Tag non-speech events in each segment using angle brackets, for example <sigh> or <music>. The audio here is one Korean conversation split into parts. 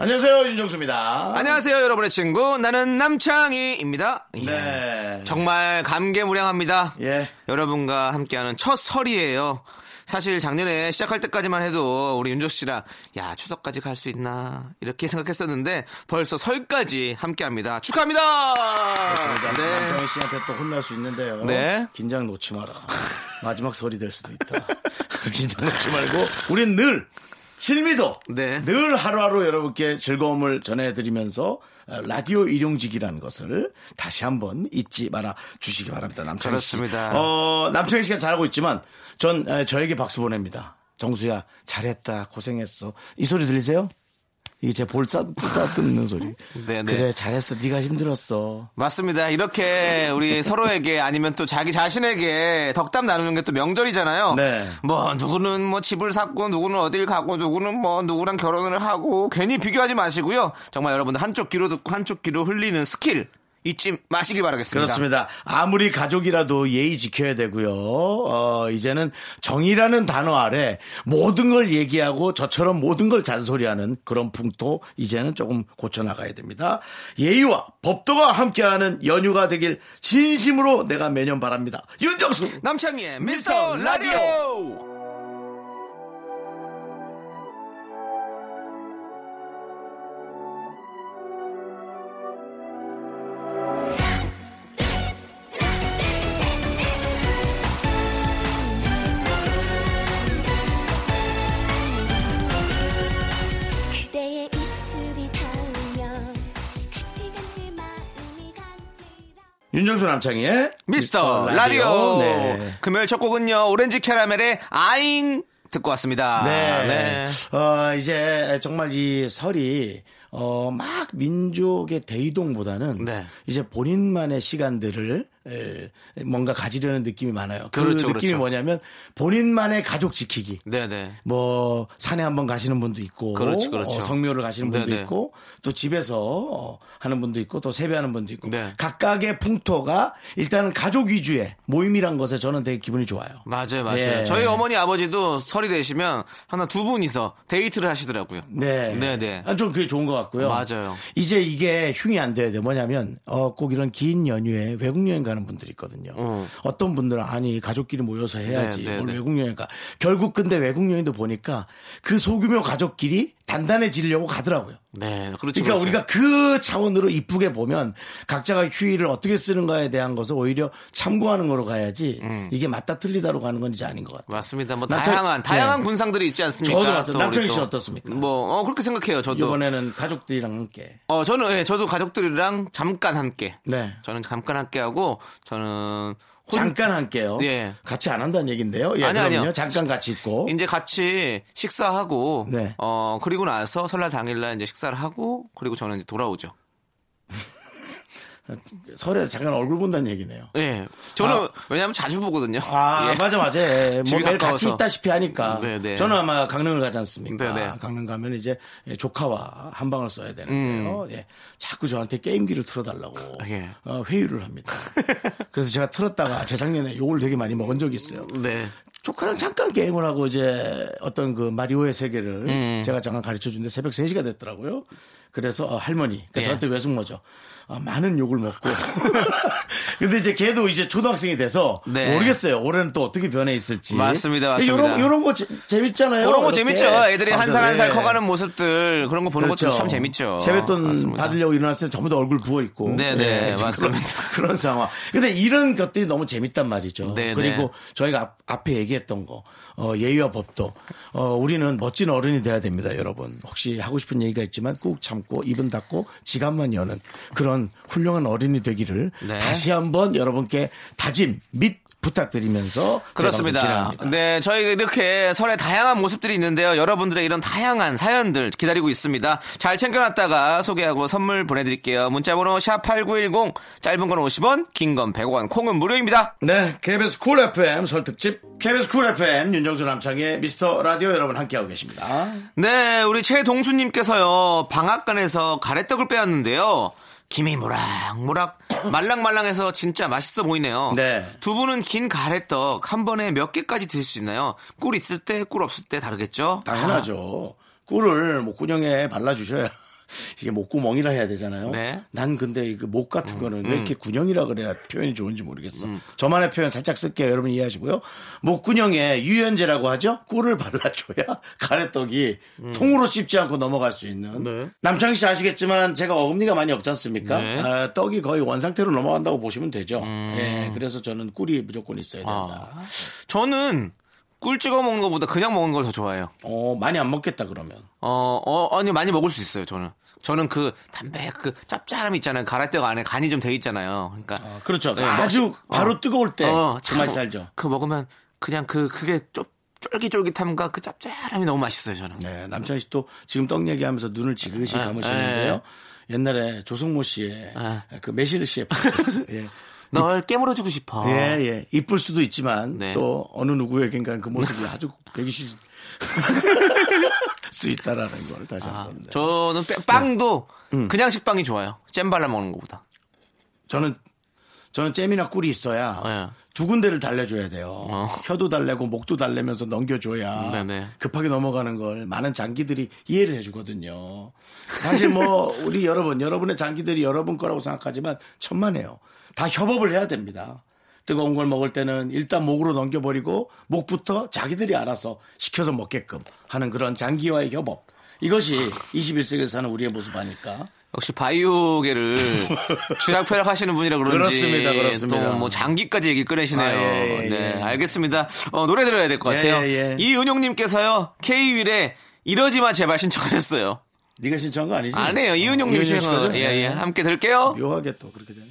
안녕하세요 윤정수입니다. 안녕하세요, 여러분의 친구. 나는 남창희입니다. 예. 네. 정말 감개무량합니다. 예. 여러분과 함께하는 첫 설이에요. 사실 작년에 시작할 때까지만 해도 우리 윤조 씨랑 야 추석까지 갈 수 있나 이렇게 생각했었는데 벌써 설까지 함께합니다. 축하합니다. 그렇습니다. 네. 남창희 씨한테 또 혼날 수 있는데요. 네. 긴장 놓지 마라. 마지막 설이 될 수도 있다. <laughs> 긴장 놓지 말고 우린 늘 실미도 네. 늘 하루하루 여러분께 즐거움을 전해드리면서 어, 라디오 일용직이라는 것을 다시 한번 잊지 말아 주시기 바랍니다. 남창희 씨. 그렇습니다. 어, 남창희 씨가 잘하고 있지만 전 에, 저에게 박수 보냅니다. 정수야 잘했다 고생했어. 이 소리 들리세요? 이게 제 볼 쓰다듬는 소리. <laughs> 네, 네. 그래 잘했어. 네가 힘들었어. 맞습니다. 이렇게 우리 서로에게 아니면 또 자기 자신에게 덕담 나누는 게 또 명절이잖아요. 네. 뭐 누구는 뭐 집을 샀고 누구는 어딜 가고 누구는 뭐 누구랑 결혼을 하고 괜히 비교하지 마시고요. 정말 여러분들 한쪽 귀로 듣고 한쪽 귀로 흘리는 스킬 잊지 마시기 바라겠습니다. 그렇습니다. 아무리 가족이라도 예의 지켜야 되고요. 어, 이제는 정의라는 단어 아래 모든 걸 얘기하고 저처럼 모든 걸 잔소리하는 그런 풍토 이제는 조금 고쳐나가야 됩니다. 예의와 법도가 함께하는 연휴가 되길 진심으로 내가 매년 바랍니다. 윤정수 남창희의 미스터 라디오. 윤정수 남창희의 미스터 라디오. 네. 금요일 첫 곡은요 오렌지 캐러멜의 아잉 듣고 왔습니다. 네. 어, 이제 정말 이 설이 어, 막 민족의 대이동보다는 네. 이제 본인만의 시간들을 에, 뭔가 가지려는 느낌이 많아요. 그 그렇죠, 느낌이 그렇죠. 뭐냐면 본인만의 가족 지키기. 네네. 뭐 산에 한번 가시는 분도 있고 그렇죠, 그렇죠. 어, 성묘를 가시는 분도 네네. 있고 또 집에서 어, 하는 분도 있고 또 세배하는 분도 있고 네. 각각의 풍토가 일단은 가족 위주의 모임이란 것에 저는 되게 기분이 좋아요. 맞아요, 맞아요. 예. 저희 어머니 아버지도 설이 되시면 하나 두 분이서 데이트를 하시더라고요. 네. 네네. 아, 좀 그게 좋은 것 같고요. 맞아요. 이제 이게 흉이 안 돼야 돼. 뭐냐면, 어, 꼭 이런 긴 연휴에 외국 여행 가는 분들이 있거든요. 어. 떤 분들은 아니, 가족끼리 모여서 해야지. 네, 네, 뭘 네. 외국 여행 가. 결국 근데 외국 여행도 보니까 그 소규모 가족끼리 단단해지려고 가더라고요. 네, 그렇죠. 그러니까 그렇죠. 우리가 그 차원으로 이쁘게 보면 각자가 휴일을 어떻게 쓰는가에 대한 것을 오히려 참고하는 거로 가야지 이게 맞다 틀리다로 가는 건 이제 아닌 것 같아요. 맞습니다. 뭐 남창- 다양한 다양한 네. 군상들이 있지 않습니까? 저도 우리 씨는 또 어떻습니까? 뭐 어, 그렇게 생각해요. 저도. 이번에는 가족들이랑 함께. 어 저는 예, 저도 가족들이랑 잠깐 함께. 네. 저는 잠깐 함께 하고 저는 혼- 잠깐 함께요. 예. 같이 안 한다는 얘긴데요. 예, 아니. 아니요. 잠깐 같이 있고. 이제 같이 식사하고 네. 어 그리고 나서 설날 당일날 이제 식사를 하고 그리고 저는 이제 돌아오죠. 설에 잠깐 얼굴 본다는 얘기네요. 예. 저는 아. 왜냐하면 자주 보거든요. 아, 예. 맞아, 맞아. 예, 뭐 매일 같이. 있다시피 하니까. 네, 네. 저는 아마 강릉을 가지 않습니까? 네, 네. 강릉 가면 이제 조카와 한 방을 써야 되는데요. 음. 예. 자꾸 저한테 게임기를 틀어달라고 예. 어, 회유를 합니다. <laughs> 그래서 제가 틀었다가 재작년에 욕을 되게 많이 먹은 적이 있어요. 네. 조카랑 잠깐 게임을 하고 이제 어떤 그 마리오의 세계를 음. 제가 잠깐 가르쳐 주는데 새벽 3시가 됐더라고요. 그래서 어, 할머니, 그러니까 예. 저한테 외숙모죠. 어, 많은 욕을 먹고. <laughs> 근데 이제 걔도 이제 초등학생이 돼서 네. 모르겠어요. 올해는 또 어떻게 변해 있을지. 맞습니다, 맞습니다. 요런 거 재, 재밌잖아요. 그런 거 이렇게. 재밌죠. 애들이 한 살 한살 예. 커가는 모습들 그런 거 보는 그렇죠. 것도 참 재밌죠. 세뱃돈 맞습니다. 받으려고 일어났을 때 전부 다 얼굴 부어 있고. 네네, 지금 맞습니다. 그런, <laughs> 그런 상황. 근데 이런 것들이 너무 재밌단 말이죠. 네네. 그리고 저희가 앞, 앞에 얘기했던 거, 어, 예의와 법도, 어, 우리는 멋진 어른이 돼야 됩니다, 여러분. 혹시 하고 싶은 얘기가 있지만 꾹 참고 입은 닫고 지갑만 여는 그런 훌륭한 어른이 되기를 네. 다시 한번 여러분께 다짐 및 부탁드리면서 그렇습니다. 네, 저희가 이렇게 설에 다양한 모습들이 있는데요. 여러분들의 이런 다양한 사연들 기다리고 있습니다. 잘 챙겨놨다가 소개하고 선물 보내드릴게요. 문자번호 샵 8910, 짧은 건 50원, 긴 건 100원, 콩은 무료입니다. 네, KBS 쿨 FM 설 특집 KBS 쿨 FM 윤정수 남창희의 미스터 라디오 여러분 함께하고 계십니다. 네, 우리 최동수님께서요, 방앗간에서 가래떡을 빼왔는데요. 김이 모락모락 <coughs> 말랑말랑해서 진짜 맛있어 보이네요. 네. 두 분은 긴 가래떡 한 번에 몇 개까지 드실 수 있나요? 꿀 있을 때, 꿀 없을 때 다르겠죠? 당연하죠. 꿀을 목구멍에 발라주셔야 이게 목구멍이라 해야 되잖아요. 네. 난 근데 그 목 같은 거는 왜 이렇게 구녕이라 그래야 표현이 좋은지 모르겠어. 음. 저만의 표현 살짝 쓸게요. 여러분 이해하시고요. 목구멍에 유연제라고 하죠. 꿀을 발라줘야 <laughs> 가래떡이 통으로 씹지 않고 넘어갈 수 있는. 음. 네. 남창희 씨 아시겠지만 제가 어금니가 많이 없지 않습니까? 네. 음. 아, 떡이 거의 원상태로 넘어간다고 보시면 되죠. 예, 그래서 저는 꿀이 무조건 있어야 된다. 아. 저는 꿀 찍어 먹는 것보다 그냥 먹는 걸 더 좋아해요. 어, 많이 안 먹겠다 그러면. 어, 어, 아니, 많이 먹을 수 있어요, 저는. 저는 그 담배, 그 짭짤함 있잖아요. 가래떡 안에 간이 좀 돼 있잖아요. 그러니까. 아, 그렇죠. 네, 아주 먹- 바로 어. 뜨거울 때 어, 그 참, 맛이 살죠. 그 먹으면 그냥 그, 그게 좀 쫄깃쫄깃함과 그 짭짤함이 너무 맛있어요, 저는. 네, 남창희 씨또 지금 떡 얘기하면서 눈을 지그시 네, 감으시는데요. 옛날에 조성모 씨의 네. 그 매실 씨의. <laughs> 예. 널 깨물어주고 싶어. 예, 예. 이쁠 수도 있지만 네. 또 어느 누구에겐가 그 모습이 아주 배기 싫 수 있다라는 걸 다시 아, 한번. 네. 저는 빼- 빵도 그냥 식빵이 좋아요. 잼 발라 먹는 것보다. 저는 저는 잼이나 꿀이 있어야 네. 두 군데를 달래줘야 돼요. 어. 혀도 달래고 목도 달래면서 넘겨줘야 네네. 급하게 넘어가는 걸 많은 장기들이 이해를 해주거든요. 사실 뭐 우리 여러분 여러분의 장기들이 여러분 거라고 생각하지만 천만에요. 다 협업을 해야 됩니다. 뜨거운 걸 먹을 때는 일단 목으로 넘겨버리고 목부터 자기들이 알아서 시켜서 먹게끔 하는 그런 장기와의 협업. 이것이 21세기에 사는 우리의 모습 아닐까? 역시 바이오계를 <laughs> 쥐락펴락 하시는 분이라 그런지 그렇습니다, 그렇습니다. 또 뭐 장기까지 얘기를 꺼내시네요. 아, 예, 예, 네, 예. 알겠습니다. 어, 노래 들어야 될것 예, 같아요. 예, 예. 이은용님께서요 K-윌의 이러지 마 제발 신청하셨어요. 네가 신청한 거 아니지? 안 해요. 이은용님 이은용 신청. 예, 예. 네. 함께 들을게요. 묘하게 또 그렇게 되네.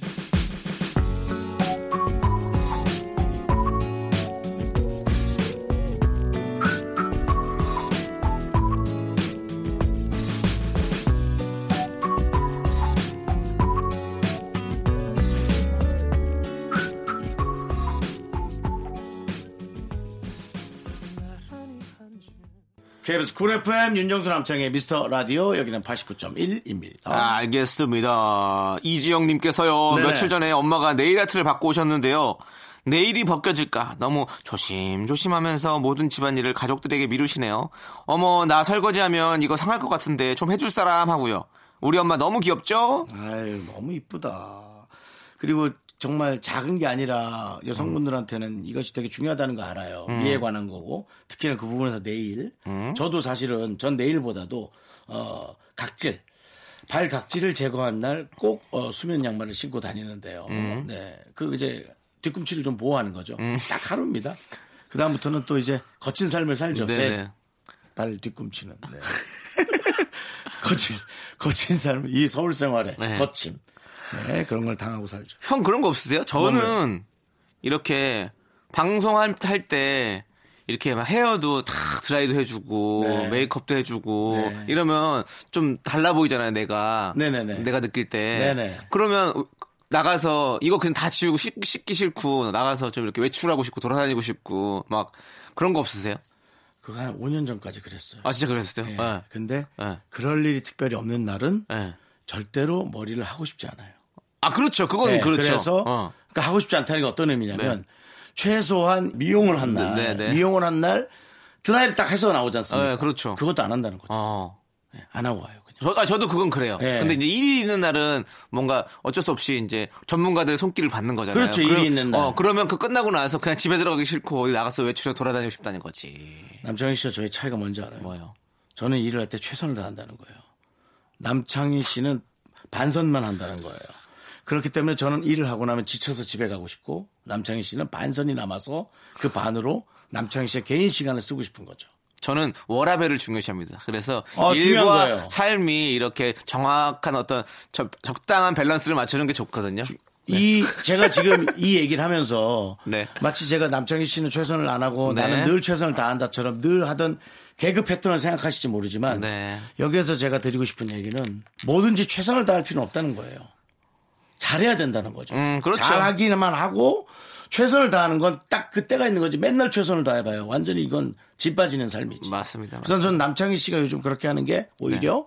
KBS 쿨 FM 윤정수 남창희의 미스터 라디오 여기는 89.1입니다. 아, 알겠습니다. 이지영님께서요, 네네. 며칠 전에 엄마가 네일 아트를 받고 오셨는데요. 네일이 벗겨질까 너무 조심조심하면서 모든 집안일을 가족들에게 미루시네요. 어머 나 설거지하면 이거 상할 것 같은데 좀 해줄 사람 하고요. 우리 엄마 너무 귀엽죠? 아유, 너무 이쁘다. 그리고 정말 작은 게 아니라 여성분들한테는 이것이 되게 중요하다는 거 알아요. 미에 관한 거고. 특히나 그 부분에서 네일. 저도 사실은 전 네일보다도, 어, 각질. 발 각질을 제거한 날 꼭 어, 수면 양말을 신고 다니는데요. 네. 그 이제 뒤꿈치를 좀 보호하는 거죠. 딱 하루입니다. 그 다음부터는 또 이제 거친 삶을 살죠. 제 네네. 발 뒤꿈치는. 네. <laughs> 거친, 거친 삶, 이 서울 생활에 네. 거침. 네, 그런 걸 당하고 살죠. 형 그런 거 없으세요? 저는 이렇게 방송할 할때 이렇게 막 헤어도 다 드라이도 해주고 네. 메이크업도 해주고 네. 이러면 좀 달라 보이잖아요 내가 네네네. 내가 느낄 때 네네. 그러면 나가서 이거 그냥 다 지우고 씻, 씻기 싫고 나가서 좀 이렇게 외출하고 싶고 돌아다니고 싶고 막 그런 거 없으세요? 그거 한 5년 전까지 그랬어요. 아 진짜 그랬어요? 예. 네. 근데 네. 그럴 일이 특별히 없는 날은 네. 절대로 머리를 하고 싶지 않아요. 아 그렇죠 그건 네, 그렇죠. 그래서 어. 그러니까 하고 싶지 않다는 게 어떤 의미냐면 최소한 미용을 한 날, 네, 네. 미용을 한 날 드라이를 딱 해서 나오지 않습니까? 네, 그렇죠. 그것도 안 한다는 거죠. 어. 네, 안 하고 와요. 그냥. 저, 아, 저도 그건 그래요. 예. 근데 이제 일이 있는 날은 뭔가 어쩔 수 없이 이제 전문가들의 손길을 받는 거잖아요. 그렇죠, 일이 그럼- 있는 날. 어, 그러면 그 끝나고 나서 그냥 집에 들어가기 싫고 어디 나가서 외출해 돌아다니고 싶다는 거지. 남창희 씨와 저의 차이가 뭔지 알아요? 뭐요? 저는 일을 할 때 최선을 다한다는 거예요. 남창희 씨는 반선만 한다는 거예요. 그렇기 때문에 저는 일을 하고 나면 지쳐서 집에 가고 싶고 남창희 씨는 반선이 남아서 그 반으로 남창희 씨의 개인 시간을 쓰고 싶은 거죠. 저는 워라벨을 중요시합니다. 그래서 어, 일과. 삶이 이렇게 정확한 어떤 적, 적당한 밸런스를 맞추는 게 좋거든요. 이 제가 지금 <laughs> 이 얘기를 하면서 네. 마치 제가 남창희 씨는 최선을 안 하고 네. 나는 늘 최선을 다한다처럼 늘 하던 개그 패턴을 생각하실지 모르지만 네. 여기에서 제가 드리고 싶은 얘기는 뭐든지 최선을 다할 필요는 없다는 거예요. 잘해야 된다는 거죠. 음, 그렇죠. 잘하기만 하고 최선을 다하는 건 딱 그때가 있는 거지. 맨날 최선을 다해봐요. 완전히 이건 집 빠지는 삶이지. 맞습니다. 그래서 저는 남창희 씨가 요즘 그렇게 하는 게 오히려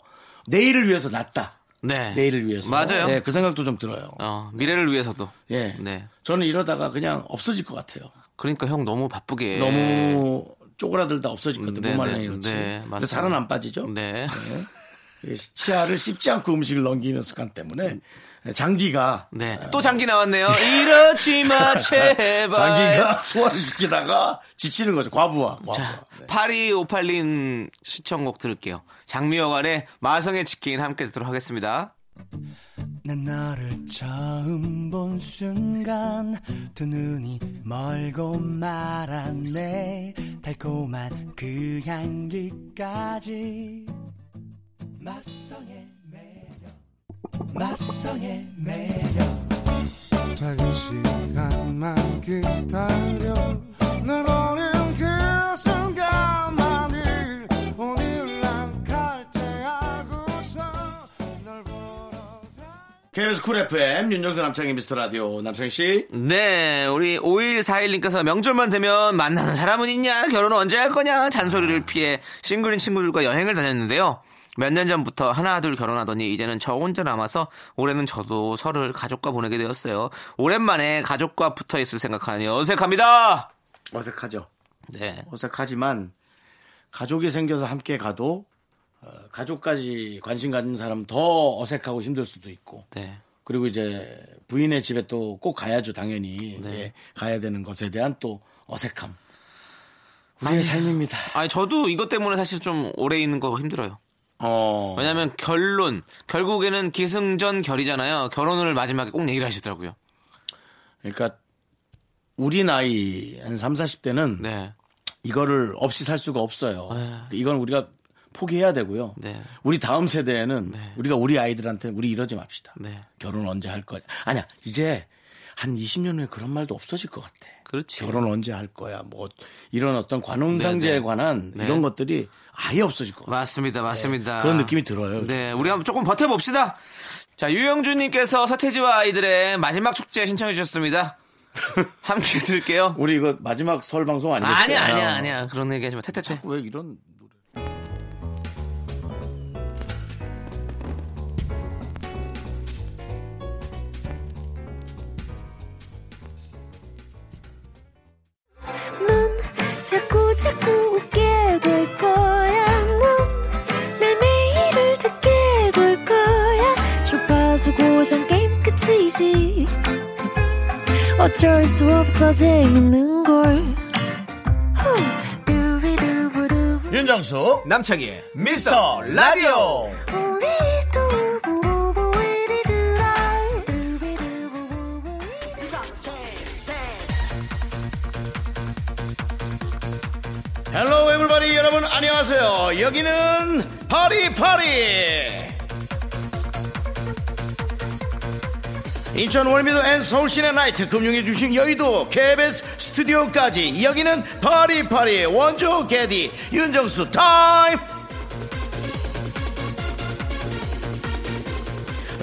내일을 위해서 낫다. 네. 내일을 위해서. 맞아요. 네, 그 생각도 좀 들어요. 어, 미래를 위해서도. 예. 네. 저는 이러다가 그냥 없어질 것 같아요. 그러니까 형 너무 바쁘게. 너무 쪼그라들다 없어지거든요. 네, 몸만 네, 네, 그렇지. 네, 근데 맞습니다. 살은 안 빠지죠. 네. 네. 치아를 씹지 않고 음식을 넘기는 습관 때문에 장기가 네. 또 장기 나왔네요. <laughs> 이러지 마, 제발. 장기가 소화를 시키다가 지치는 거죠. 과부하. 과부하. 자, 네. 8258님 시청곡 들을게요. 장미여관의 마성의 치킨 함께 듣도록 하겠습니다. 난 너를 처음 본 순간 두 눈이 멀고 말았네 달콤한 그 향기까지 맛성의 맛성의 매력 퇴근 시간만 기다려 널 보는 그 순간만이 오늘 난 칼퇴하고서 널 보러 KBS 쿨 FM 윤정수 남창희 미스터 라디오 남창희 씨. 네, 우리 5141님께서 명절만 되면 만나는 사람은 있냐? 결혼 언제 할 거냐? 잔소리를 피해 싱글인 친구들과 여행을 다녔는데요. 몇 년 전부터 하나 둘 결혼하더니 이제는 저 혼자 남아서 올해는 저도 설을 가족과 보내게 되었어요. 오랜만에 가족과 붙어 있을 생각하니 어색합니다. 어색하죠. 네. 어색하지만 가족이 생겨서 함께 가도 어, 가족까지 관심 가진 사람 더 어색하고 힘들 수도 있고 네. 그리고 이제 부인의 집에 또 꼭 가야죠 당연히 네. 예, 가야 되는 것에 대한 또 어색함 우리의 삶입니다. 아니 저도 이것 때문에 사실 좀 오래 있는 거 힘들어요. 어, 왜냐면 결론 결국에는 기승전 결이잖아요. 결혼을 마지막에 꼭 얘기를 하시더라고요. 그러니까 우리 나이 한 3, 40대는 네. 이거를 없이 살 수가 없어요. 네. 이건 우리가 포기해야 되고요. 네. 우리 다음 세대에는 네. 우리가 우리 아이들한테 우리 이러지 맙시다. 네. 결혼 언제 할 거야? 아니야, 이제 한 20년 후에 그런 말도 없어질 것 같아. 그렇지. 결혼 언제 할 거야? 뭐 이런 어떤 관혼상제에 네, 네. 관한 네. 이런 것들이 아예 없어질 것 같아. 맞습니다. 맞습니다. 그런 느낌이 들어요. 네, 우리 한번 조금 버텨봅시다. 자, 유영준 님께서 서태지와 아이들의 마지막 축제 신청해 주셨습니다. <laughs> 함께 들을게요. 우리 이거 마지막 설 방송 아니겠어요? 아니야, 아니야, 아니야. 그런 얘기 하지 마. 태태태. 왜 이런 끝이지. 어쩔 수 없어 재밌는 걸. 윤정수 남창희의 미스터 라디오. Hello everybody 여러분 안녕하세요. 여기는 party party. 인천 월미도 앤 서울시내 나이트 금융해 주신 여의도 KBS 스튜디오까지 여기는 파리 파리 원조 개디 윤정수 타임.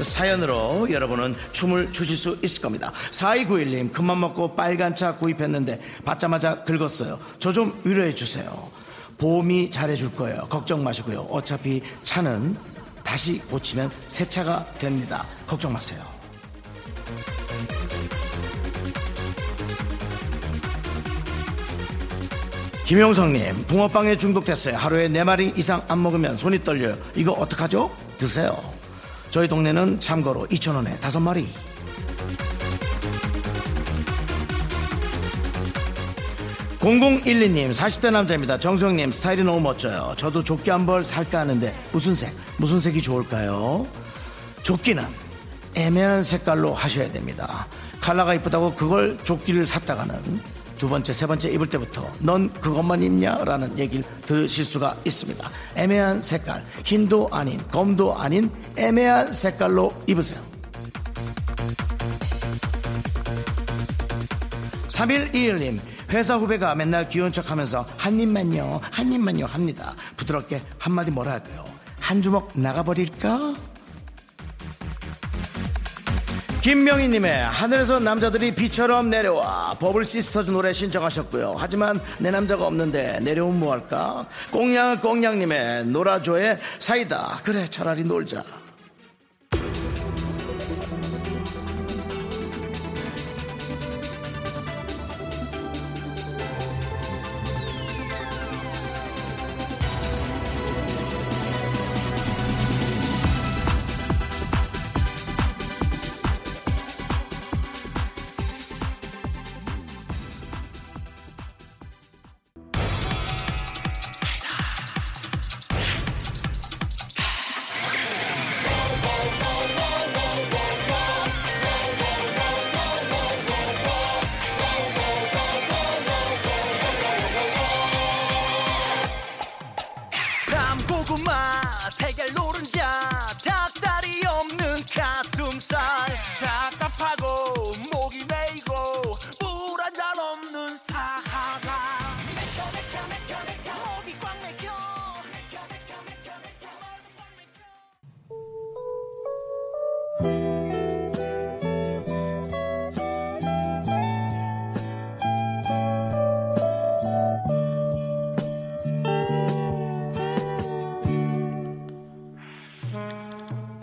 사연으로 여러분은 춤을 추실 수 있을 겁니다. 4291님, 큰맘 먹고 빨간 차 구입했는데 받자마자 긁었어요. 저 좀 위로해 주세요. 보험이 잘해줄 거예요. 걱정 마시고요. 어차피 차는 다시 고치면 새 차가 됩니다. 걱정 마세요. 김용성님, 붕어빵에 중독됐어요. 하루에 네 마리 이상 안 먹으면 손이 떨려요. 이거 어떡하죠? 드세요. 저희 동네는 참고로 2,000원에 다섯 마리. (0012님) 40대 남자입니다 정수영님 스타일이 너무 멋져요 저도 조끼 한 벌 살까 하는데 무슨 색 무슨 색이 좋을까요 조끼는 애매한 색깔로 하셔야 됩니다 칼라가 이쁘다고 그걸 조끼를 샀다가는 두 번째 세 번째 입을 때부터 넌 그것만 입냐 라는 얘기를 들으실 수가 있습니다. 애매한 색깔 흰도 아닌 검도 아닌 애매한 색깔로 입으세요. 3121님 회사 후배가 맨날 귀여운 척 하면서 한 입만요 한 입만요 합니다. 부드럽게 한마디 뭐라 할까요? 한 주먹 나가버릴까 김명희님의 하늘에서 남자들이 비처럼 내려와 버블 시스터즈 노래 신청하셨고요. 하지만 내 남자가 없는데 내려오면 뭐할까? 꽁냥 꽁냥님의 놀아줘의 사이다. 그래 차라리 놀자.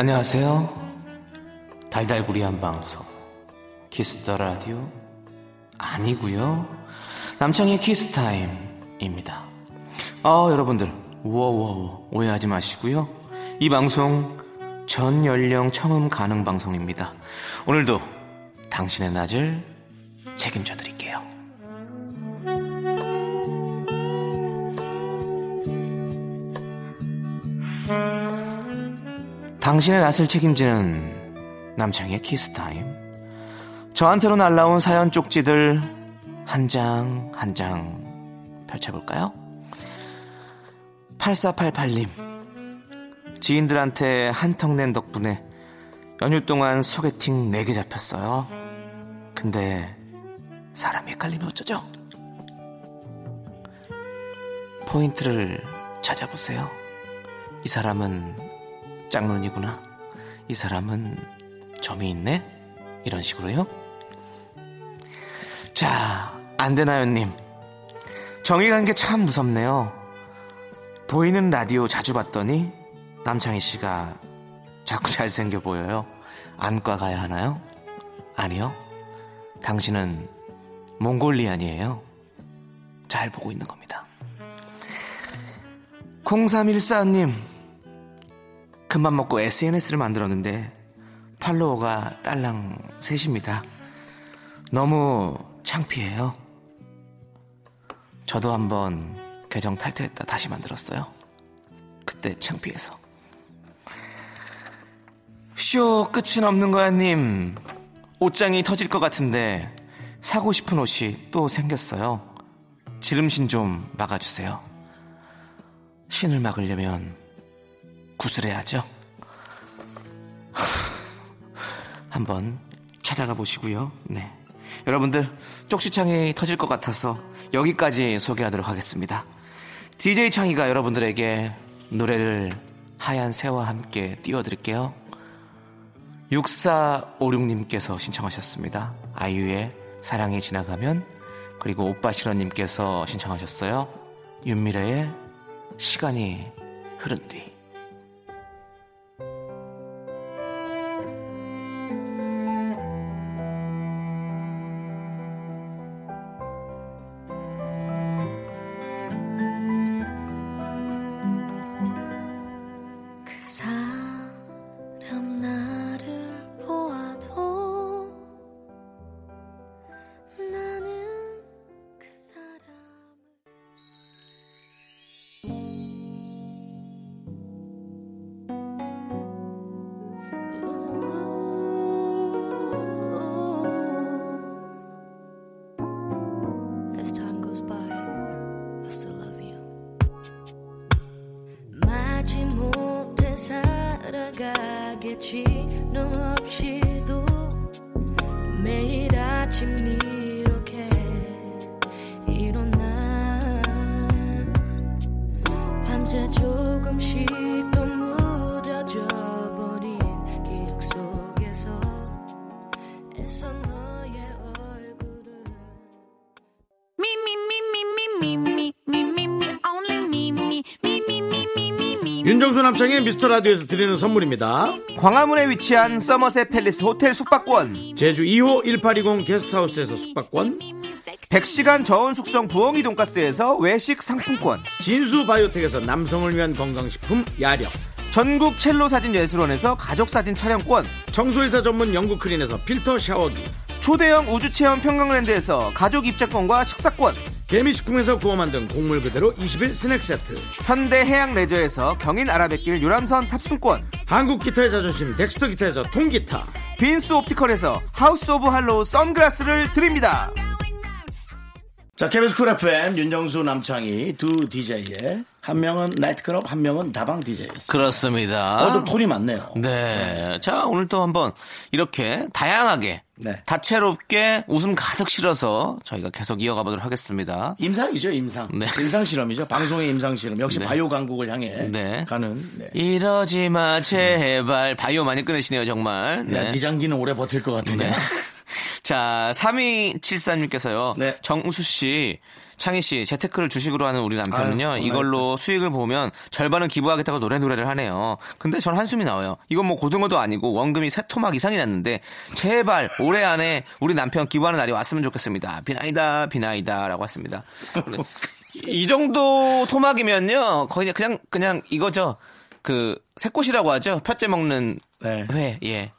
안녕하세요. 달달구리한 방송 키스터 라디오 아니고요. 남창희의 키스 타임입니다. 아 여러분들 우워우워 오해하지 마시고요. 이 방송 전 연령 청음 가능 방송입니다. 오늘도 당신의 낮을 책임져 드릴게요. 당신의 낯을 책임지는 남창희의 키스타임. 저한테로 날라온 사연 쪽지들 한장 한 장 펼쳐볼까요? 8488님. 지인들한테 한턱 낸 덕분에 연휴 동안 소개팅 4개 잡혔어요. 근데 사람이 헷갈리면 어쩌죠? 포인트를 찾아보세요. 이 사람은 짝눈이구나. 이 사람은 점이 있네? 이런 식으로요. 자, 안 되나요님. 정이라는 게참 무섭네요. 보이는 라디오 자주 봤더니 남창희 씨가 자꾸 <laughs> 잘생겨 보여요. 안과 가야 하나요? 아니요. 당신은 몽골리안이에요. 잘 보고 있는 겁니다. 0314님, 큰맘 먹고 SNS를 만들었는데 팔로워가 딸랑 셋입니다. 너무 창피해요. 저도 한번 계정 탈퇴했다 다시 만들었어요. 그때 창피해서. 쇼 끝은 없는 거야 님. 옷장이 터질 것 같은데 사고 싶은 옷이 또 생겼어요. 지름신 좀 막아주세요. 신을 막으려면 구슬해야죠. <laughs> 한번 찾아가 보시고요. 네. 여러분들 쪽시창이 터질 것 같아서 여기까지 소개하도록 하겠습니다. DJ 창희가 여러분들에게 노래를 하얀 새와 함께 띄워드릴게요. 6456님께서 신청하셨습니다. 아이유의 사랑이 지나가면 그리고 오빠 실원님께서 신청하셨어요. 윤미래의 시간이 흐른 뒤. 윤정수 남창의 미스터 라디오에서 드리는 선물입니다. 광화문에 위치한 서머셋 팰리스 호텔 숙박권, 제주 2호 1820 게스트하우스에서 숙박권, 100시간 저온 숙성 부엉이 돈가스에서 외식 상품권, 진수 바이오텍에서 남성을 위한 건강식품 야력, 전국 첼로 사진 예술원에서 가족 사진 촬영권, 청소회사 전문 영국 크린에서 필터 샤워기, 초대형 우주 체험 평강랜드에서 가족 입장권과 식사권, 개미식품에서 구워 만든 곡물 그대로 21 스낵 세트, 현대 해양 레저에서 경인 아라뱃길 유람선 탑승권, 한국 기타의 자존심 덱스터 기타에서 통기타, 빈스 옵티컬에서 하우스 오브 할로우 선글라스를 드립니다. 자, KBS 쿨 FM 윤정수 남창희 두 DJ에 한 명은 나이트클럽, 한 명은 다방 DJ. 그렇습니다. 어, 좀 톤이 많네요. 네. 자, 오늘 또 한번 이렇게 다양하게, 네. 다채롭게 웃음 가득 실어서 저희가 계속 이어가 보도록 하겠습니다. 임상이죠, 임상. 네. 임상 실험이죠. 방송의 임상 실험. 역시 네. 바이오 강국을 향해 네. 가는. 네. 이러지 마, 제발. 바이오 많이 끊으시네요, 정말. 네. 네 장기는 오래 버틸 것 같은데. <laughs> 네. 자, 3274님께서요. 네. 정우수 씨, 창희 씨, 재테크를 주식으로 하는 우리 남편은요. 아유, 이걸로 수익을 보면 절반은 기부하겠다고 노래 노래를 하네요. 근데 전 한숨이 나와요. 이건 뭐 고등어도 아니고 원금이 세 토막 이상이 났는데 제발 올해 안에 우리 남편 기부하는 날이 왔으면 좋겠습니다. 비나이다, 비나이다라고 했습니다. 네. <laughs> 이 정도 토막이면요. 거의 그냥 그냥 이거죠. 그 새꽃이라고 하죠. 팥째 먹는 네. 회. 예.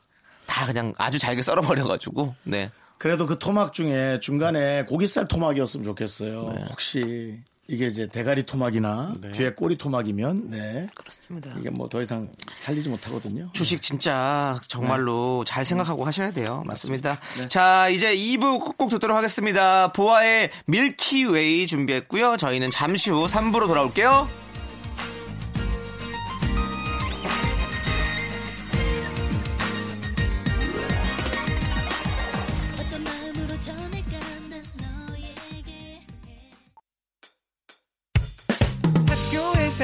다 그냥 아주 잘게 썰어버려가지고, 네. 그래도 그 토막 중에 중간에 고기살 토막이었으면 좋겠어요. 네. 혹시 이게 이제 대가리 토막이나 뒤에 꼬리 토막이면 네. 그렇습니다. 이게 뭐 더 이상 살리지 못하거든요. 주식 진짜 정말로 잘 생각하고 하셔야 돼요. 맞습니다. 네. 자, 이제 2부 꼭 듣도록 하겠습니다. 보아의 밀키웨이 준비했고요. 저희는 잠시 후 3부로 돌아올게요.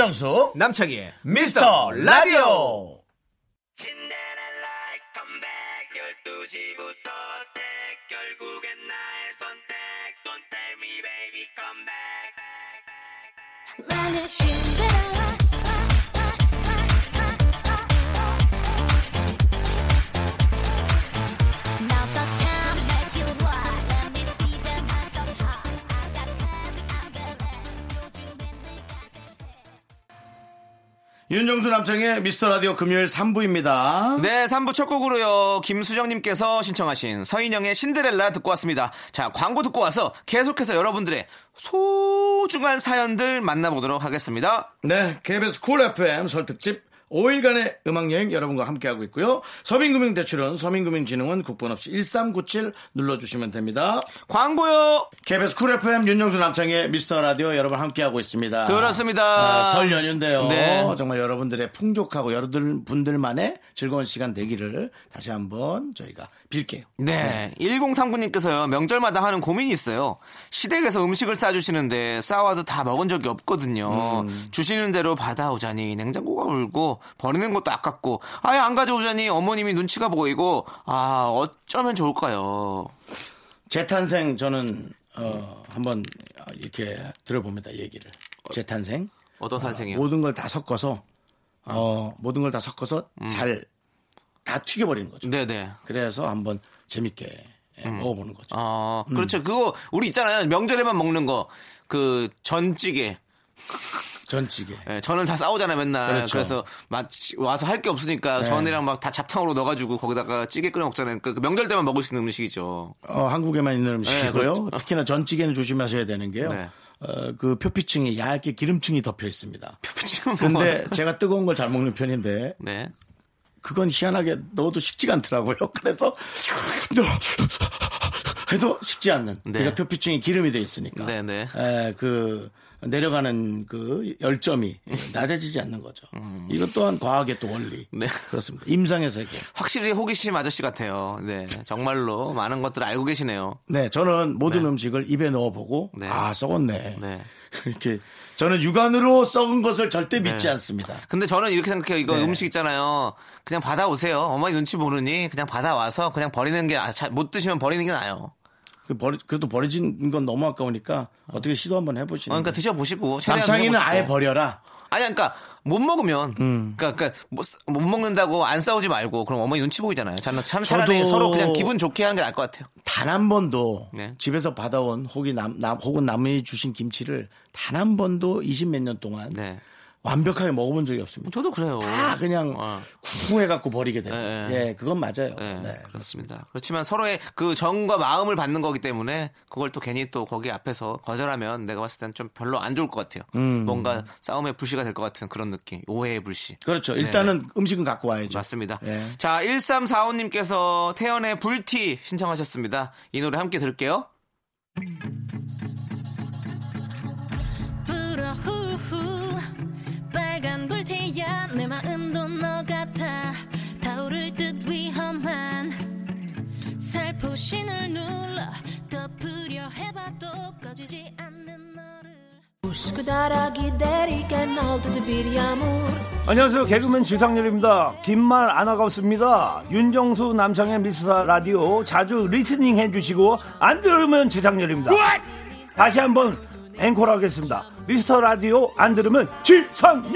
윤정수 남창희의 미스터 라디오. 윤정수 남창희의 미스터 라디오 금요일 3부입니다. 네, 3부 첫 곡으로요. 김수정님께서 신청하신 서인영의 신데렐라 듣고 왔습니다. 자, 광고 듣고 와서 계속해서 여러분들의 소중한 사연들 만나보도록 하겠습니다. 네, KBS 쿨 FM 설 특집 5일간의 음악여행 여러분과 함께하고 있고요. 서민금융대출은 서민금융진흥원 국번 없이 1397 눌러주시면 됩니다. 광고요! KBS 쿨 FM 윤정수 남창희의 미스터 라디오 여러분 함께하고 있습니다. 그렇습니다. 아, 설 연휴인데요. 네. 정말 여러분들의 풍족하고 여러분 분들만의 즐거운 시간 되기를 다시 한번 저희가 빌게요. 네. 1039님께서요, 명절마다 하는 고민이 있어요. 시댁에서 음식을 싸주시는데, 싸와도 다 먹은 적이 없거든요. 주시는 대로 받아오자니, 냉장고가 울고, 버리는 것도 아깝고, 아예 안 가져오자니, 어머님이 눈치가 보이고, 아, 어쩌면 좋을까요? 재탄생 저는 어, 한번 이렇게 들어봅니다 얘기를. 재탄생 어떤 탄생이요? 모든 걸 다 섞어서 어, 모든 걸 다 섞어서 음. 잘 다 튀겨버리는 거죠. 네네. 그래서 한번 재밌게 예, 먹어보는 거죠. 어, 그렇죠. 그거, 우리 있잖아요. 명절에만 먹는 거. 그, 전찌개. 전찌개. 예, 전을 다 싸우잖아요, 맨날. 그렇죠. 그래서 마치 와서 할 게 없으니까 네. 전이랑 막 다 잡탕으로 넣어가지고 거기다가 찌개 끓여 먹잖아요. 그, 그 명절 때만 먹을 수 있는 음식이죠. 어, 한국에만 있는 음식이고요. 네, 그렇죠. 특히나 전찌개는 조심하셔야 되는 게요. 네. 어, 그 표피층이 얇게 기름층이 덮여 있습니다. 표피층은 뭐- 근데 제가 뜨거운 걸 잘 먹는 편인데 네. 그건 희한하게 넣어도 식지가 않더라고요. <laughs> 그래서 해도 식지 않는. 네. 그러니까 표피층이 기름이 돼 있으니까. 네, 네. 에, 그 내려가는 그 열점이 낮아지지 않는 거죠. 이것 또한 과학의 또 원리. 네. 그렇습니다. 임상의 세계. 확실히 호기심 아저씨 같아요. 네. 정말로 많은 것들을 알고 계시네요. 네, 저는 모든 네. 음식을 입에 넣어보고 네. 아 썩었네. 네. <laughs> 이렇게 저는 육안으로 썩은 것을 절대 믿지 네. 않습니다. 근데 저는 이렇게 생각해요. 이거 네. 음식 있잖아요. 그냥 받아오세요. 어머니 눈치 보느니 그냥 받아와서 그냥 버리는 게, 아, 잘못 드시면 버리는 게 나아요. 그 버리, 그래도 버려진 건 너무 아까우니까 어떻게 시도 한번 해보시는. 그러니까 드셔보시고. 남창이는. 아예 버려라. 아니, 그러니까 못 먹으면, 음. 그러니까, 그러니까 못, 못 먹는다고 안 싸우지 말고, 그럼 어머니 눈치 보이잖아요. 저는 참 차라리 서로 그냥 기분 좋게 하는 게 나을 것 같아요. 단 한 번도 네. 집에서 받아온 혹이 남, 남 혹은 남이 주신 김치를 단 한 번도 20 몇 년 동안 네. 완벽하게 먹어본 적이 없습니다. 저도 그래요. 다 그냥 어. 쿵해갖고 버리게 되고. 네, 네. 예, 그건 맞아요. 네, 네. 그렇습니다. 그렇지만 서로의 그 정과 마음을 받는 거기 때문에 그걸 또 괜히 또 거기 앞에서 거절하면 내가 봤을 때는 좀 별로 안 좋을 것 같아요. 음. 뭔가 싸움의 불씨가 될 것 같은 그런 느낌. 오해의 불씨. 그렇죠. 네, 일단은 음식은 갖고 와야죠. 맞습니다. 예. 자, 1345님께서 태연의 불티 신청하셨습니다. 이 노래 함께 들을게요. 불 신을 눌러 덮으려 해봐도 꺼지지 않는 너를 안녕하세요. 개그맨 지상렬입니다. 긴 말 안 하겠습니다. 윤정수 남창희의 미스터 라디오 자주 listening 해주시고 안 들으면 지상렬입니다. 다시 한번 앵콜 하겠습니다. 미스터 라디오 안 들으면 지상렬!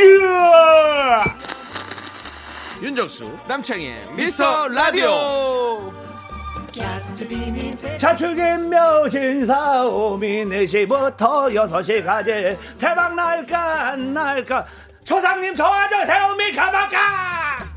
윤정수 남창희의 미스터 라디오. 자축인 묘진 사 오미 4시부터 6시까지 대박 날까 안 날까 조상님 도와주세요 미카마카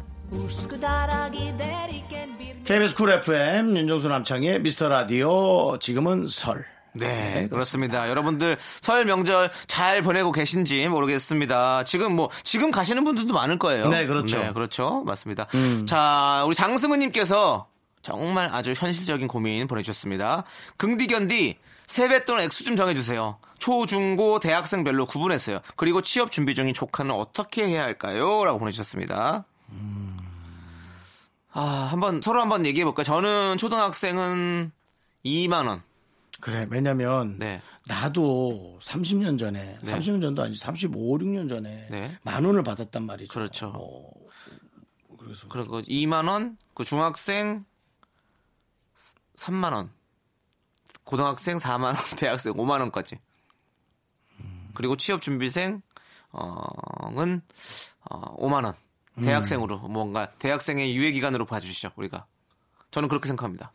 KBS 쿨 FM 윤정수 남창희의 미스터 라디오 지금은 설. 네, 그렇습니다. 여러분들 설 명절 잘 보내고 계신지 모르겠습니다. 지금 뭐 지금 가시는 분들도 많을 거예요. 네, 그렇죠. 음. 네, 그렇죠. 맞습니다. 자, 우리 장승은님께서 정말 아주 현실적인 고민 보내주셨습니다. 긍디견디 세뱃돈 액수 좀 정해주세요. 초, 중, 고, 대학생별로 구분했어요. 그리고 취업 준비 중인 조카는 어떻게 해야 할까요? 라고 보내주셨습니다. 아, 한번 서로 한번 얘기해 볼까요? 저는 초등학생은 2만 원. 그래, 왜냐면 네. 나도 30년 전에, 네. 30년 전도 아니지, 35, 6년 전에 네. 만 원을 받았단 말이죠. 그렇죠. 어, 그래서 그리고 2만 원, 그 중학생 3만 원, 고등학생 4만 원, <laughs> 대학생 5만 원까지. 그리고 취업 준비생 어는 어, 5만 원. 대학생으로 뭔가 대학생의 유예 기간으로 봐 주시죠 우리가. 저는 그렇게 생각합니다.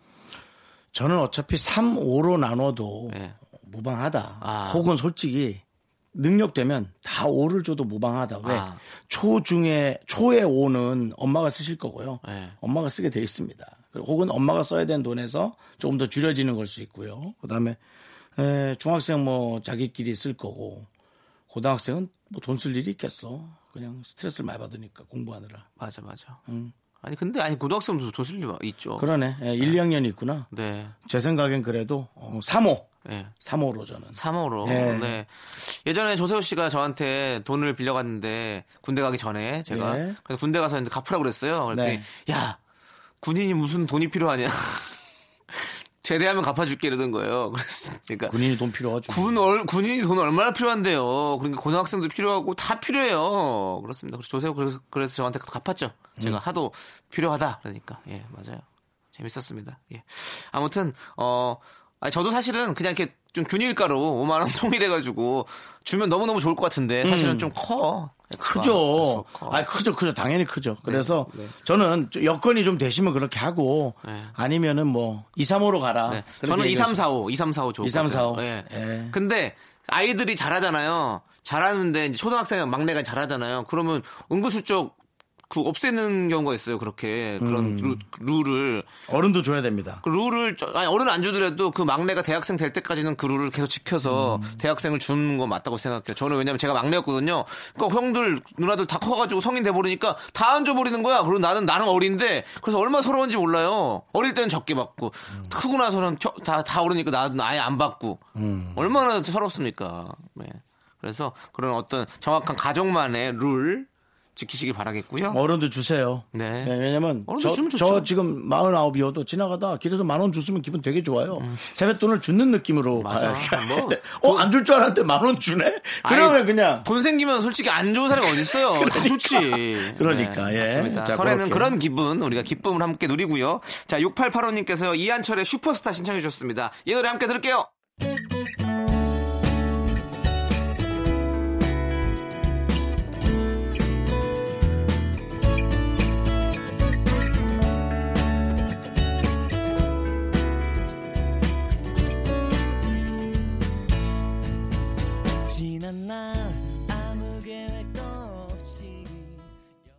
저는 어차피 3, 5로 나눠도 네. 무방하다. 아. 혹은 솔직히 능력되면 다 5를 줘도 무방하다. 왜? 아. 초 중에 초의 5는 엄마가 쓰실 거고요. 네. 엄마가 쓰게 돼 있습니다. 혹은 엄마가 써야 되는 돈에서 조금 더 줄여지는 걸 수 있고요. 그다음에 에, 중학생 뭐 자기끼리 쓸 거고 고등학생은 뭐 돈 쓸 일이 있겠어. 그냥 스트레스를 많이 받으니까 공부하느라. 맞아 맞아. 아니 근데 아니 고등학생도 도슬 리 있죠. 그러네. 예, 1, 2학년이 있구나. 네. 제 생각엔 그래도 어, 3호. 네. 3호로 저는. 3호로. 예. 네. 예전에 조세호 씨가 저한테 돈을 빌려갔는데 군대 가기 전에 제가 예. 그래서 군대 가서 이제 갚으라고 그랬어요. 그랬더니 네. 야 군인이 무슨 돈이 필요하냐. <laughs> 제대하면 갚아줄게 이러던 거예요. <laughs> 그러니까 군인이 돈 필요하죠. 군 얼, 군인이 돈 얼마나 필요한데요. 그러니까 고등학생도 필요하고 다 필요해요. 그렇습니다. 그래서 조세호 그래서, 그래서 저한테 갚았죠. 제가 음. 하도 필요하다 그러니까 예 맞아요. 재밌었습니다. 예 아무튼 어 아니, 저도 사실은 그냥 이렇게 좀 균일가로 5만 원 통일해가지고 주면 너무 너무 좋을 것 같은데 사실은 좀 커. 음. 크죠. 아, 크죠, 크죠. 당연히 크죠. 그래서 저는 좀 여건이 좀 되시면 그렇게 하고 네. 아니면은 뭐 2, 3호로 가라. 네. 저는 2, 얘기했어요. 3, 4, 5, 2, 3, 4, 5 좋을 2, 3, 것 4, 같아요. 5. 예. 예. 근데 아이들이 잘하잖아요. 잘하는데 이제 초등학생 막내가 잘하잖아요. 그러면 은근슬쩍 그 없애는 경우가 있어요. 그렇게 그런 루, 룰을 어른도 줘야 됩니다. 그 룰을 저- 아니 어른 안 주더라도 그 막내가 대학생 될 때까지는 그 룰을 계속 지켜서 대학생을 주는 거 맞다고 생각해요. 저는 왜냐면 제가 막내였거든요. 그러니까 형들 누나들 다 커가지고 성인 돼 버리니까 다 안 줘 버리는 거야. 그리고 나는 나는 어린데 그래서 얼마나 서러운지 몰라요. 어릴 때는 적게 받고 크고 나서는 다다 다 어르니까 나는 아예 안 받고 얼마나 서럽습니까. 네. 그래서 그런 어떤 정확한 가족만의 룰 지키시길 바라겠고요. 어른도 주세요. 네. 왜냐면 어른도 저. 저 지금 49이어도 지나가다 길에서 만 원 줬으면 기분 되게 좋아요. 세뱃돈을 주는 느낌으로 음. 맞아. 가야 뭐. <laughs> 어, 안 줄 줄 알았는데 만 원 주네? 그러면 아이, 그냥. 돈 생기면 솔직히 안 좋은 사람이 있어요? 다 좋지. <laughs> 그러니까, 네, 예. 맞습니다. 자, 설에는 그렇게. 그런 기분 우리가 기쁨을 함께 누리고요. 자, 6885님께서 이한철의 슈퍼스타 신청해 주셨습니다. 이 노래 함께 들을게요.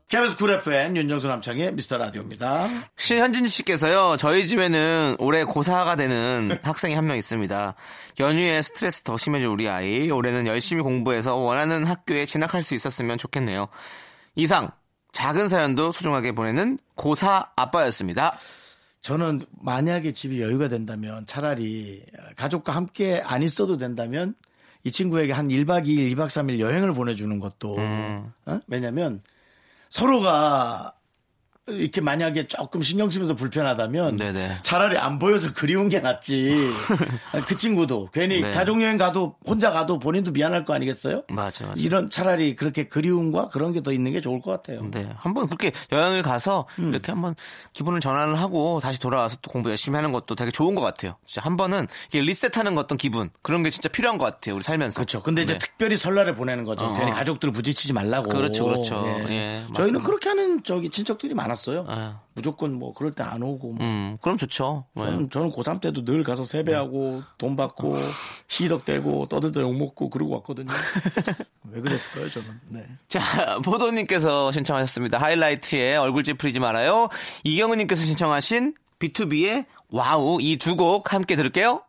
KBS 쿨 FM 윤정수 남창희의 미스터 라디오입니다. 신현진 씨께서요, 저희 집에는 올해 고4가 되는 <laughs> 학생이 한 명 있습니다. 연휴에 스트레스 더 심해질 우리 아이, 올해는 열심히 공부해서 원하는 학교에 진학할 수 있었으면 좋겠네요. 이상, 작은 사연도 소중하게 보내는 고4 아빠였습니다. 저는 만약에 집이 여유가 된다면 차라리 가족과 함께 안 있어도 된다면 이 친구에게 한 1박 2일, 2박 3일 여행을 보내주는 것도 어? 왜냐면 서로가 이렇게 만약에 조금 신경 쓰면서 불편하다면 네네. 차라리 안 보여서 그리운 게 낫지. <laughs> 그 친구도 괜히 네. 가족 여행 가도 혼자 가도 본인도 미안할 거 아니겠어요? 맞아, 맞아. 이런 차라리 그렇게 그리움과 그런 게 더 있는 게 좋을 것 같아요. 네. 한번 그렇게 여행을 가서 음. 이렇게 한번 기분을 전환을 하고 다시 돌아와서 또 공부 열심히 하는 것도 되게 좋은 것 같아요. 진짜 한 번은 이게 리셋하는 어떤 기분 그런 게 진짜 필요한 것 같아요. 우리 살면서. 그렇죠. 근데 이제 네. 특별히 설날에 보내는 거죠. 어. 괜히 가족들을 부딪히지 말라고. 그렇죠, 그렇죠. 예, 저희는 맞습니다. 그렇게 하는 저기 친척들이 많 았어요. 아. 무조건 뭐 그럴 때 안 오고. 뭐. 음, 그럼 좋죠. 네. 저는, 저는 고3 때도 늘 가서 세배하고 돈 받고 시덕대고 떠들다 욕먹고 그러고 왔거든요. <laughs> 왜 그랬을까요, 저는? 네. 자, 보도님께서 신청하셨습니다. 하이라이트의 얼굴 찌푸리지 말아요. 이경은님께서 신청하신 BTOB의 WOW 이 두 곡 함께 들을게요.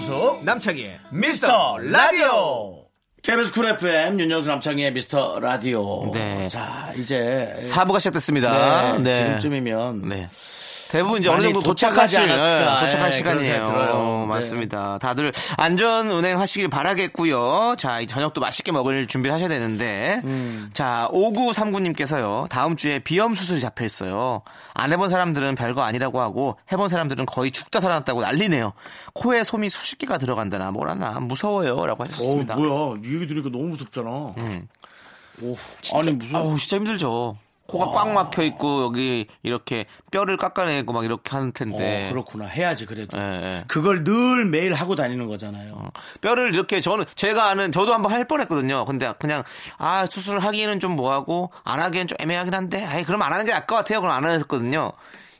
윤정수 남창희의 미스터 라디오. KBS Cool FM 윤정수 남창희의 미스터 라디오. 네. 자, 이제 4부가 시작됐습니다. 네, 네. 지금쯤이면 네. 대부분 이제 어느 정도 도착하지 않았을까. 예, 도착할 예, 시간이에요. 그런 생각이 들어요. 네. 맞습니다. 다들 안전 운행하시길 바라겠고요. 자, 이 저녁도 맛있게 먹을 준비를 하셔야 되는데. 음. 자, 5939님께서요. 다음 주에 비염 수술이 잡혀 있어요. 안 해본 사람들은 별거 아니라고 하고 해본 사람들은 거의 죽다 살아났다고 난리네요. 코에 솜이 수십 개가 들어간다나 뭐라나 무서워요라고 어, 하셨습니다. 뭐야. 이 얘기 들으니까 너무 무섭잖아. 음. 오, 진짜, 아니, 무슨. 아우, 진짜 힘들죠. 코가 꽉 막혀 있고 여기 이렇게 뼈를 깎아내고 막 이렇게 하는 텐데. 어, 그렇구나. 해야지, 그래도. 예, 예. 그걸 늘 매일 하고 다니는 거잖아요. 뼈를 이렇게 저는 제가 아는 저도 한번 할 뻔했거든요. 근데 그냥 아 수술을 하기에는 좀 뭐하고 안 하기엔 좀 애매하긴 한데 아이 그럼 안 하는 게 나을 것 같아요. 그럼 안 했거든요.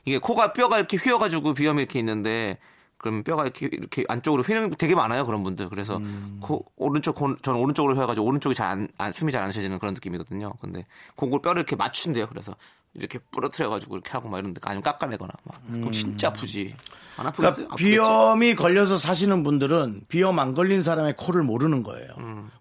이게 코가 뼈가 이렇게 휘어가지고 비염이 이렇게 있는데 그럼 뼈가 이렇게 이렇게 안쪽으로 휘는 되게 많아요 그런 분들. 그래서 코 오른쪽 코- 저는 오른쪽으로 휘어가지고 오른쪽이 잘안 숨이 잘 안 쉬어지는 그런 느낌이거든요. 근데 그걸 뼈를 이렇게 맞춘대요. 그래서 이렇게 부러뜨려가지고 이렇게 하고 막 이런데 아니면 깎아내거나 막 그럼 진짜 아프지. 안 아프겠어요? 그러니까? 비염이 걸려서 사시는 분들은 비염 안 걸린 사람의 코를 모르는 거예요.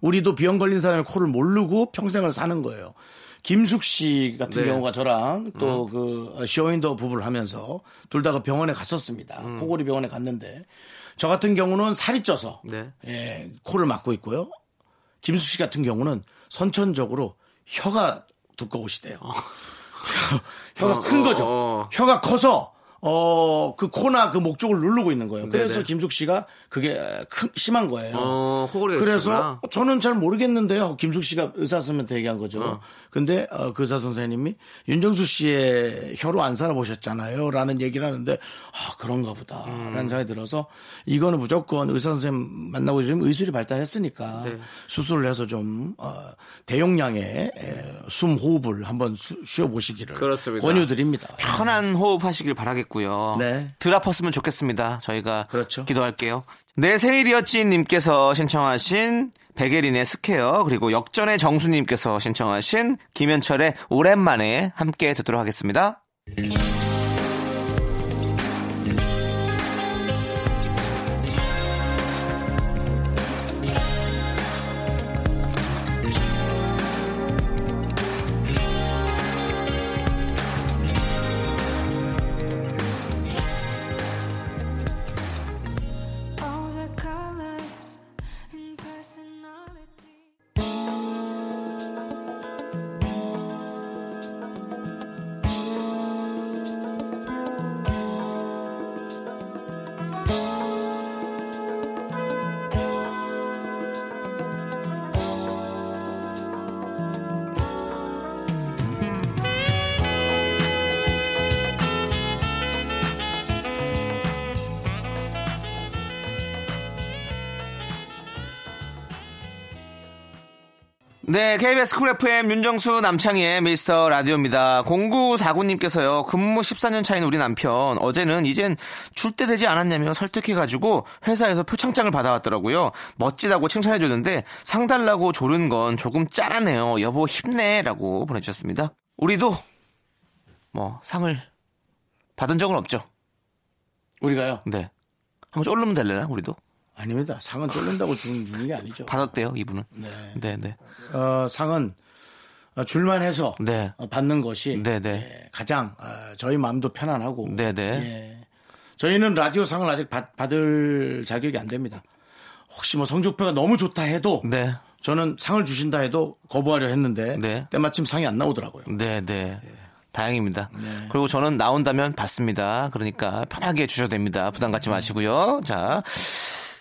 우리도 비염 걸린 사람의 코를 모르고 평생을 사는 거예요. 김숙 씨 같은 네. 경우가 저랑 또그 쇼윈도 부부를 하면서 둘 다 그 병원에 갔었습니다. 코골이 병원에 갔는데 저 같은 경우는 살이 쪄서 네. 예, 코를 막고 있고요. 김숙 씨 같은 경우는 선천적으로 혀가 두꺼우시대요. <laughs> 혀가 어, 큰 어, 거죠. 어. 혀가 커서 어, 그 코나 그 목 쪽을 누르고 있는 거예요. 그래서 네네. 김숙 씨가 그게 큰, 심한 거예요. 어, 그래서 있었구나. 저는 잘 모르겠는데요. 김숙 씨가 의사 선생님한테 얘기한 거죠. 어. 근데 어, 그 의사 선생님이 윤정수 씨의 코로 안 살아보셨잖아요. 라는 얘기를 하는데 아, 그런가 보다. 음. 라는 생각이 들어서 이거는 무조건 의사 선생님 만나고 지금 의술이 발달했으니까 네. 수술을 해서 좀 어, 대용량의 에, 숨 호흡을 한번 수- 쉬어보시기를 그렇습니다. 권유드립니다. 편한 호흡 하시길 바라겠고 요. 네. 덜 아팠으면 좋겠습니다. 저희가 그렇죠. 기도할게요. 내 생일이었지 님께서 신청하신 백예린의 Square 그리고 역전의 정수 님께서 신청하신 김현철의 오랜만에 함께 듣도록 하겠습니다. 네, KBS 쿨 FM 윤정수 남창희의 미스터 라디오입니다. 0949님께서요, 근무 14년 차인 우리 남편, 어제는 이젠 줄때 되지 않았냐며 설득해가지고 회사에서 표창장을 받아왔더라고요. 멋지다고 칭찬해줬는데 상 달라고 조른 건 조금 짠하네요. 여보 힘내. 라고 보내주셨습니다. 우리도 뭐 상을 받은 적은 없죠. 우리가요? 네. 한번 쫄르면 될래나, 우리도? 아닙니다. 상은 쫄른다고 주는, 주는 게 아니죠. 받았대요, 이분은. 네. 네, 네. 어, 상은 어, 줄만 해서 네. 어, 받는 것이 네, 네. 예, 가장 어, 저희 마음도 편안하고 네, 네. 예. 저희는 라디오 상을 아직 받, 받을 자격이 안 됩니다. 혹시 뭐 성적표가 너무 좋다 해도 네. 저는 상을 주신다 해도 거부하려 했는데 네. 때마침 상이 안 나오더라고요. 네, 네. 다행입니다. 네. 그리고 저는 나온다면 받습니다. 그러니까 편하게 주셔도 됩니다. 부담 갖지 마시고요. 자.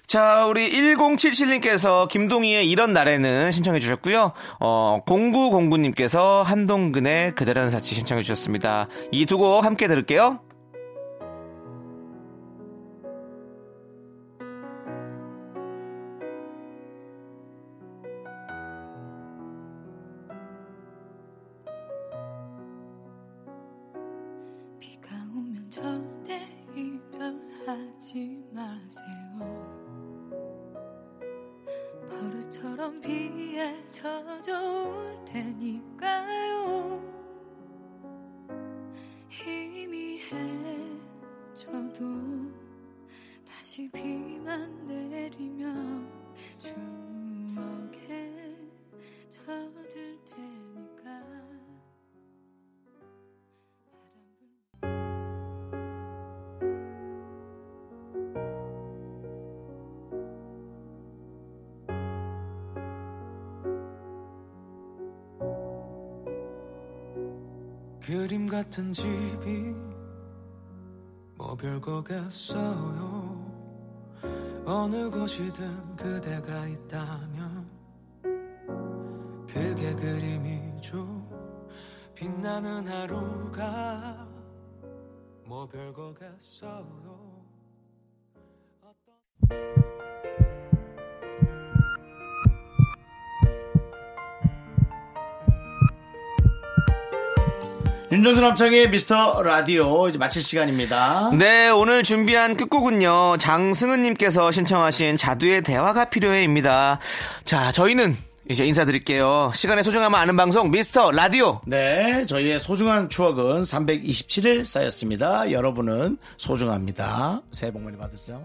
자, 우리 1077님께서 김동희의 이런 날에는 신청해 주셨고요. 어, 0909님께서 한동근의 그대라는 사치 신청해 주셨습니다. 이 두 곡 함께 들을게요. 같은 집이 뭐 별거겠어요. 어느 곳이든 그대가 있다면 그게 그림이죠. 빛나는 하루가 뭐 별거겠어요 윤정수 남창의 미스터 라디오 이제 마칠 시간입니다. 네, 오늘 준비한 끝곡은요. 장승은님께서 신청하신 자두의 대화가 필요해입니다. 자, 저희는 이제 인사드릴게요. 시간의 소중함을 아는 방송 미스터 라디오. 네, 저희의 소중한 추억은 327일 쌓였습니다. 여러분은 소중합니다. 새해 복 많이 받으세요.